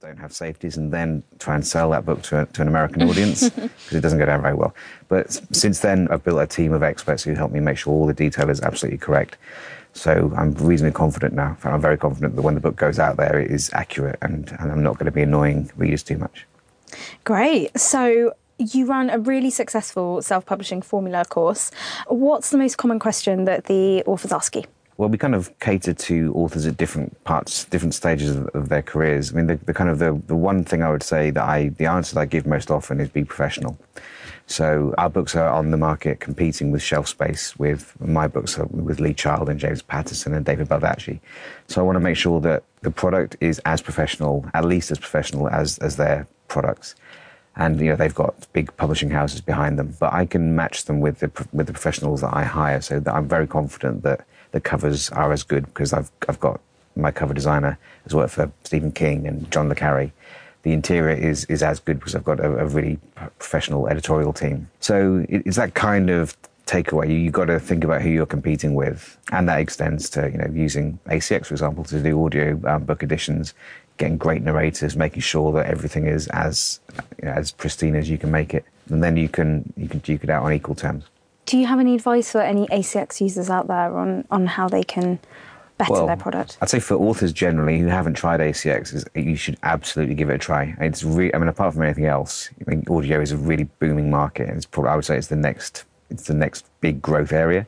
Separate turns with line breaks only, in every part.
that don't have safeties and then try and sell that book to, a, to an American audience because it doesn't go down very well. But since then, I've built a team of experts who help me make sure all the detail is absolutely correct. So I'm reasonably confident now. I'm very confident that when the book goes out there, it is accurate and, and I'm not going to be annoying readers too much.
Great. So you run a really successful self publishing formula course. What's the most common question that the authors ask you?
Well, we kind of cater to authors at different parts, different stages of, of their careers. I mean, the, the, kind of the, the one thing I would say that I, the answer that I give most often is be professional. So our books are on the market competing with shelf space with my books with Lee Child and James Patterson and David Baldacci. So I want to make sure that the product is as professional, at least as professional as, as their products and you know they've got big publishing houses behind them. But I can match them with the with the professionals that I hire, so that I'm very confident that the covers are as good because I've I've got my cover designer has worked for Stephen King and John le Carre. The interior is is as good because I've got a, a really professional editorial team. So it's that kind of takeaway. You, have got to think about who you're competing with, and that extends to you know using ACX for example to do audio um, book editions getting great narrators, making sure that everything is as you know, as pristine as you can make it, and then you can you can duke it out on equal terms.
Do you have any advice for any ACX users out there on on how they can better
well,
their product?
I'd say for authors generally who haven't tried ACX, is, you should absolutely give it a try. It's re- I mean, apart from anything else, I mean, audio is a really booming market, and it's probably I would say it's the next it's the next big growth area.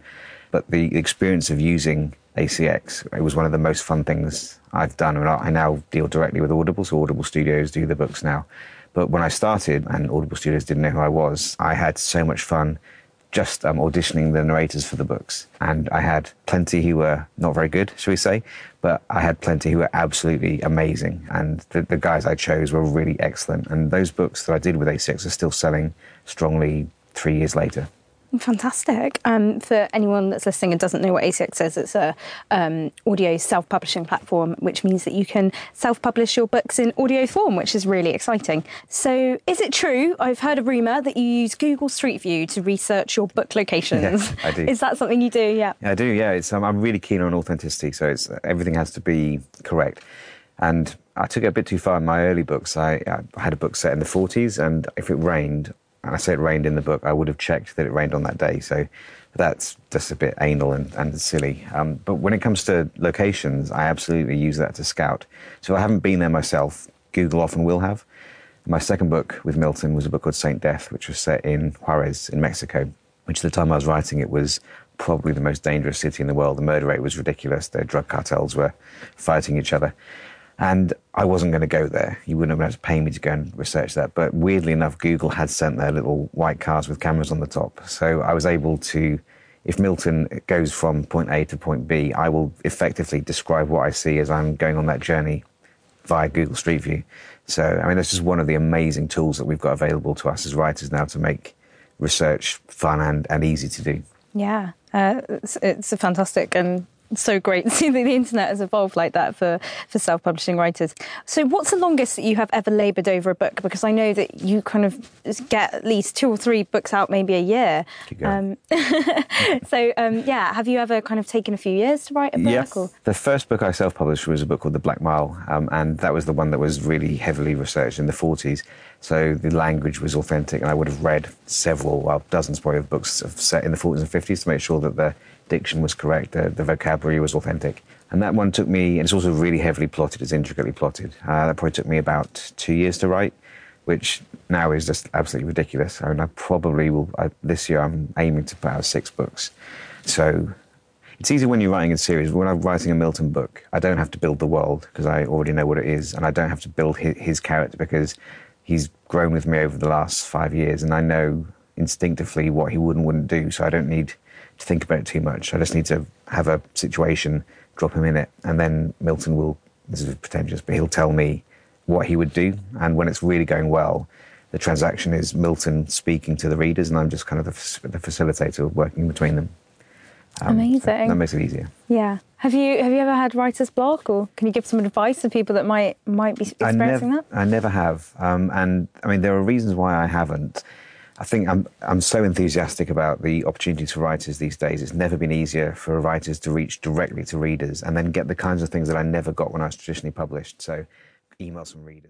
But the experience of using ACX. It was one of the most fun things I've done. I, mean, I now deal directly with Audible, so Audible Studios do the books now. But when I started and Audible Studios didn't know who I was, I had so much fun just um, auditioning the narrators for the books. And I had plenty who were not very good, shall we say, but I had plenty who were absolutely amazing. And the, the guys I chose were really excellent. And those books that I did with ACX are still selling strongly three years later.
Fantastic. Um, for anyone that's listening and doesn't know what ACX is, it's a um, audio self-publishing platform, which means that you can self-publish your books in audio form, which is really exciting. So, is it true? I've heard a rumor that you use Google Street View to research your book locations.
Yes, I do.
Is that something you do? Yeah.
yeah I do. Yeah, it's, um, I'm really keen on authenticity, so it's everything has to be correct. And I took it a bit too far in my early books. I, I had a book set in the 40s, and if it rained, and I say it rained in the book, I would have checked that it rained on that day. So that's just a bit anal and, and silly. Um, but when it comes to locations, I absolutely use that to scout. So I haven't been there myself. Google often will have. My second book with Milton was a book called Saint Death, which was set in Juarez in Mexico, which at the time I was writing it was probably the most dangerous city in the world. The murder rate was ridiculous. The drug cartels were fighting each other. And I wasn't going to go there. You wouldn't have been able to pay me to go and research that. But weirdly enough, Google had sent their little white cars with cameras on the top. So I was able to, if Milton goes from point A to point B, I will effectively describe what I see as I'm going on that journey via Google Street View. So, I mean, that's just one of the amazing tools that we've got available to us as writers now to make research fun and, and easy to do.
Yeah, uh, it's, it's fantastic and so great to see that the internet has evolved like that for, for self publishing writers. So, what's the longest that you have ever laboured over a book? Because I know that you kind of get at least two or three books out maybe a year. Um, so, um, yeah, have you ever kind of taken a few years to write a book?
Yeah. The first book I self published was a book called The Black Mile, um, and that was the one that was really heavily researched in the 40s. So the language was authentic, and I would have read several, well, dozens probably of books set in the 40s and 50s to make sure that the diction was correct, the, the vocabulary was authentic. And that one took me, and it's also really heavily plotted, it's intricately plotted. Uh, that probably took me about two years to write, which now is just absolutely ridiculous. I mean, I probably will, I, this year I'm aiming to put out six books. So it's easy when you're writing a series. When I'm writing a Milton book, I don't have to build the world because I already know what it is, and I don't have to build his, his character because he's grown with me over the last five years, and I know instinctively what he would and wouldn't do. So I don't need to think about it too much. I just need to have a situation, drop him in it, and then Milton will, this is pretentious, but he'll tell me what he would do. And when it's really going well, the transaction is Milton speaking to the readers, and I'm just kind of the, the facilitator working between them.
Um, Amazing. So
that makes it easier.
Yeah. Have you have you ever had writer's block, or can you give some advice to people that might might be experiencing
I nev-
that?
I never have, um, and I mean there are reasons why I haven't. I think I'm, I'm so enthusiastic about the opportunities for writers these days. It's never been easier for writers to reach directly to readers and then get the kinds of things that I never got when I was traditionally published. So, emails from readers.